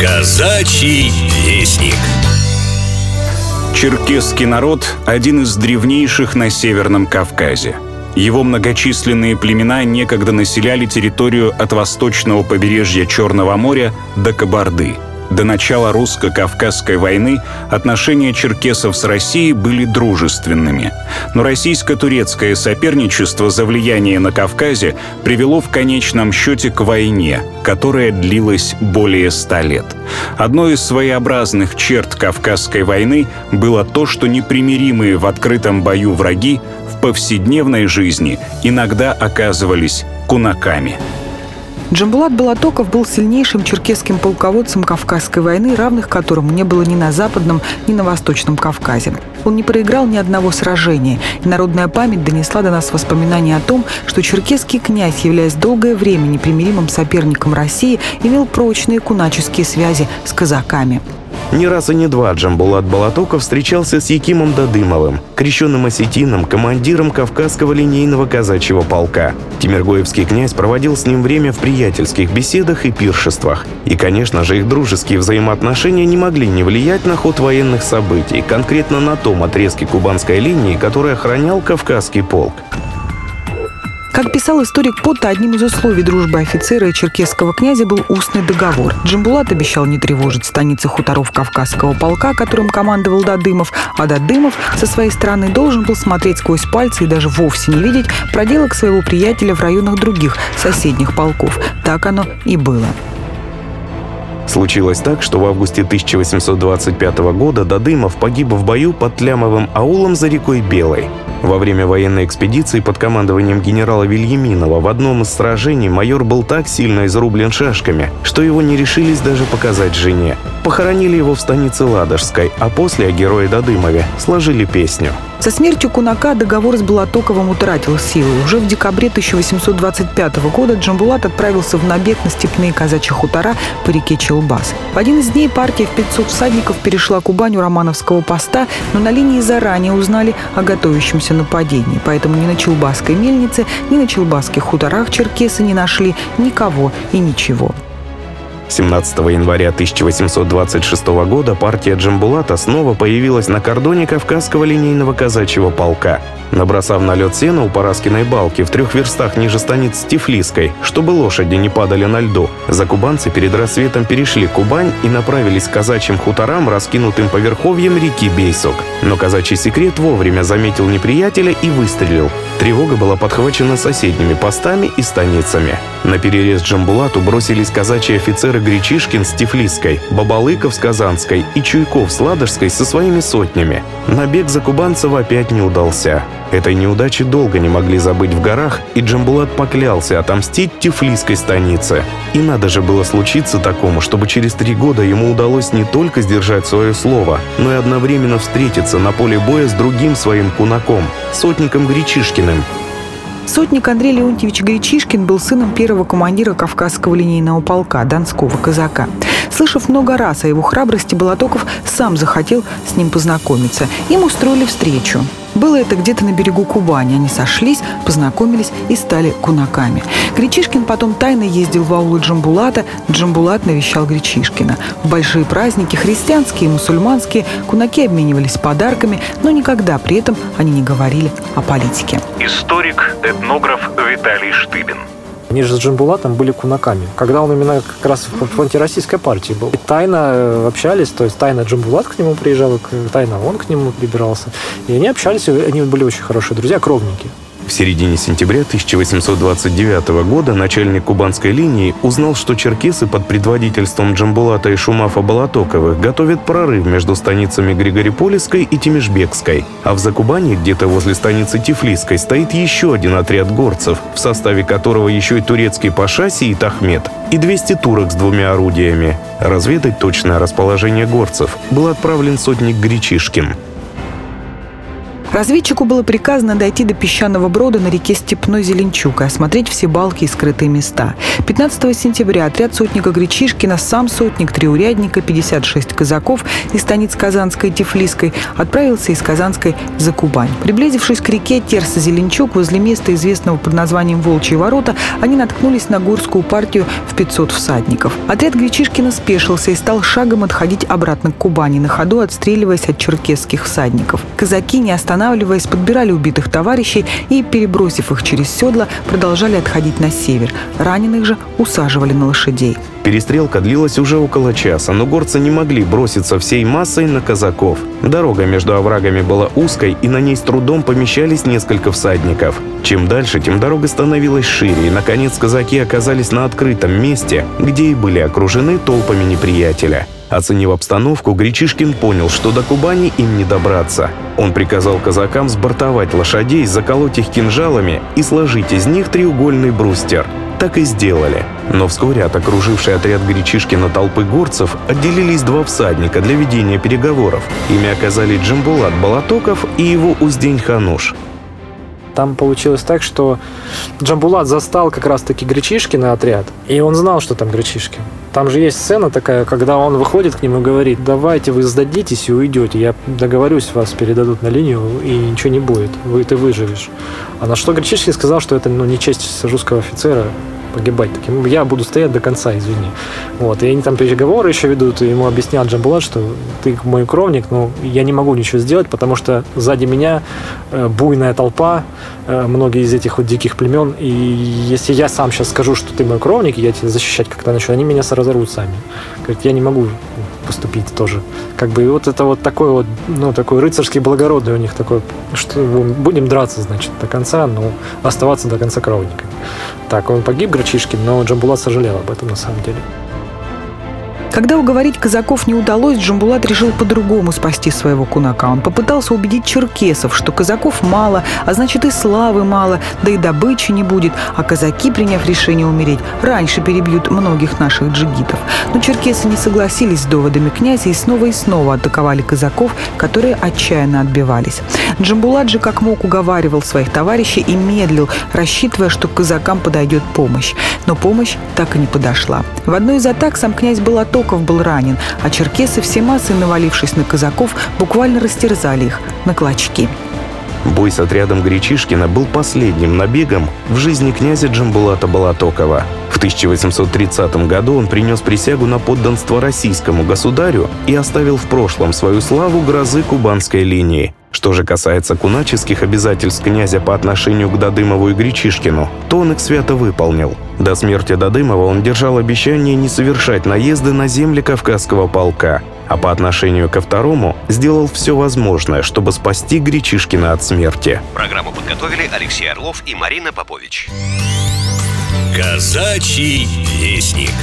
Казачий вестник. Черкесский народ – один из древнейших на Северном Кавказе. Его многочисленные племена некогда населяли территорию от восточного побережья Черного моря до Кабарды – до начала русско-кавказской войны отношения черкесов с Россией были дружественными. Но российско-турецкое соперничество за влияние на Кавказе привело в конечном счете к войне, которая длилась более ста лет. Одной из своеобразных черт Кавказской войны было то, что непримиримые в открытом бою враги в повседневной жизни иногда оказывались кунаками. Джамбулат Балатоков был сильнейшим черкесским полководцем Кавказской войны, равных которому не было ни на Западном, ни на Восточном Кавказе. Он не проиграл ни одного сражения, и народная память донесла до нас воспоминания о том, что черкесский князь, являясь долгое время непримиримым соперником России, имел прочные куначеские связи с казаками. Не раз и не два Джамбулат Балатоков встречался с Якимом Дадымовым, крещенным осетином, командиром Кавказского линейного казачьего полка. Тимиргоевский князь проводил с ним время в приятельских беседах и пиршествах. И, конечно же, их дружеские взаимоотношения не могли не влиять на ход военных событий, конкретно на том отрезке кубанской линии, который охранял Кавказский полк. Как писал историк Потта, одним из условий дружбы офицера и черкесского князя был устный договор. Джамбулат обещал не тревожить станицы хуторов Кавказского полка, которым командовал Дадымов, а Дадымов со своей стороны должен был смотреть сквозь пальцы и даже вовсе не видеть проделок своего приятеля в районах других соседних полков. Так оно и было. Случилось так, что в августе 1825 года Дадымов погиб в бою под Тлямовым аулом за рекой Белой. Во время военной экспедиции под командованием генерала Вильяминова в одном из сражений майор был так сильно изрублен шашками, что его не решились даже показать жене. Похоронили его в станице Ладожской, а после о герое Дадымове сложили песню. Со смертью Кунака договор с Балатоковым утратил силу. Уже в декабре 1825 года Джамбулат отправился в набег на степные казачьи хутора по реке Челбас. В один из дней партия в 500 всадников перешла Кубань у Романовского поста, но на линии заранее узнали о готовящемся нападении. Поэтому ни на Челбасской мельнице, ни на Челбасских хуторах черкесы не нашли никого и ничего. 17 января 1826 года партия Джамбулата снова появилась на кордоне Кавказского линейного казачьего полка набросав на лед сена у Параскиной балки в трех верстах ниже станицы Тифлиской, чтобы лошади не падали на льду. Закубанцы перед рассветом перешли Кубань и направились к казачьим хуторам, раскинутым по верховьям реки Бейсок. Но казачий секрет вовремя заметил неприятеля и выстрелил. Тревога была подхвачена соседними постами и станицами. На перерез Джамбулату бросились казачьи офицеры Гречишкин с Тифлиской, Бабалыков с Казанской и Чуйков с Ладожской со своими сотнями. Набег Закубанцев опять не удался. Этой неудачи долго не могли забыть в горах, и Джамбулат поклялся отомстить Тифлисской станице. И надо же было случиться такому, чтобы через три года ему удалось не только сдержать свое слово, но и одновременно встретиться на поле боя с другим своим кунаком, сотником Гречишкиным, Сотник Андрей Леонтьевич Гречишкин был сыном первого командира Кавказского линейного полка, донского казака. Слышав много раз о его храбрости, Балатоков сам захотел с ним познакомиться. Им устроили встречу. Было это где-то на берегу Кубани. Они сошлись, познакомились и стали кунаками. Гречишкин потом тайно ездил в аулы Джамбулата. Джамбулат навещал Гречишкина. В большие праздники, христианские и мусульманские, кунаки обменивались подарками, но никогда при этом они не говорили о политике. Историк, этнограф Виталий Штыбин. Они же с Джамбулатом были кунаками. Когда он именно как раз в антироссийской партии был. И тайно э, общались, то есть тайно Джамбулат к нему приезжал, тайно он к нему прибирался. И они общались, они были очень хорошие друзья, кровники. В середине сентября 1829 года начальник кубанской линии узнал, что черкесы под предводительством Джамбулата и Шумафа Балатоковых готовят прорыв между станицами Григориполисской и Тимишбекской. А в Закубане, где-то возле станицы Тифлисской, стоит еще один отряд горцев, в составе которого еще и турецкий паша Сиит Ахмед и 200 турок с двумя орудиями. Разведать точное расположение горцев был отправлен сотник Гречишкин. Разведчику было приказано дойти до песчаного брода на реке Степной Зеленчук и осмотреть все балки и скрытые места. 15 сентября отряд сотника Гречишкина, сам сотник, три урядника, 56 казаков из станиц Казанской и Тифлисской отправился из Казанской за Кубань. Приблизившись к реке Терса-Зеленчук, возле места, известного под названием Волчьи ворота, они наткнулись на горскую партию в 500 всадников. Отряд Гречишкина спешился и стал шагом отходить обратно к Кубани, на ходу отстреливаясь от черкесских всадников. Казаки, не останавливаясь, подбирали убитых товарищей и, перебросив их через седла, продолжали отходить на север. Раненых же усаживали на лошадей. Перестрелка длилась уже около часа, но горцы не могли броситься всей массой на казаков. Дорога между оврагами была узкой, и на ней с трудом помещались несколько всадников. Чем дальше, тем дорога становилась шире, и, наконец, казаки оказались на открытом месте, где и были окружены толпами неприятеля. Оценив обстановку, Гречишкин понял, что до Кубани им не добраться. Он приказал казакам сбортовать лошадей, заколоть их кинжалами и сложить из них треугольный брустер – так и сделали. Но вскоре от окружившей отряд Гречишкина толпы горцев отделились два всадника для ведения переговоров. Ими оказались Джамбулат Балатоков и его Уздень Хануш. Там получилось так, что Джамбулат застал как раз-таки Гречишкина отряд, и он знал, что там Гречишкин. Там же есть сцена такая, когда он выходит к нему и говорит, давайте вы сдадитесь и уйдете, я договорюсь, вас передадут на линию, и ничего не будет, вы ты выживешь. А на что Гречишкин сказал, что это ну, не честь русского офицера погибать таким. Я буду стоять до конца, извини. Вот. И они там переговоры еще ведут, и ему объяснял Джамбулат, что ты мой кровник, но я не могу ничего сделать, потому что сзади меня э, буйная толпа, э, многие из этих вот диких племен, и если я сам сейчас скажу, что ты мой кровник, и я тебя защищать как-то начну, они меня разорвут сами. Говорит, я не могу поступить тоже. Как бы и вот это вот такой вот, ну, такой рыцарский благородный у них такой, что будем драться, значит, до конца, но оставаться до конца кровниками. Так, он погиб, Грачишкин, но Джамбулат сожалел об этом на самом деле. Когда уговорить казаков не удалось, Джамбулат решил по-другому спасти своего кунака. Он попытался убедить черкесов, что казаков мало, а значит и славы мало, да и добычи не будет, а казаки, приняв решение умереть, раньше перебьют многих наших джигитов. Но черкесы не согласились с доводами князя и снова и снова атаковали казаков, которые отчаянно отбивались. Джамбулат же как мог уговаривал своих товарищей и медлил, рассчитывая, что к казакам подойдет помощь. Но помощь так и не подошла. В одной из атак сам князь Балаток Волков был ранен, а черкесы все массой, навалившись на казаков, буквально растерзали их на клочки. Бой с отрядом Гречишкина был последним набегом в жизни князя Джамбулата Балатокова. В 1830 году он принес присягу на подданство российскому государю и оставил в прошлом свою славу грозы Кубанской линии. Что же касается куначеских обязательств князя по отношению к Дадымову и Гречишкину, то он их свято выполнил. До смерти Дадымова он держал обещание не совершать наезды на земли Кавказского полка, а по отношению ко второму сделал все возможное, чтобы спасти Гречишкина от смерти. Программу подготовили Алексей Орлов и Марина Попович. Казачий вестник.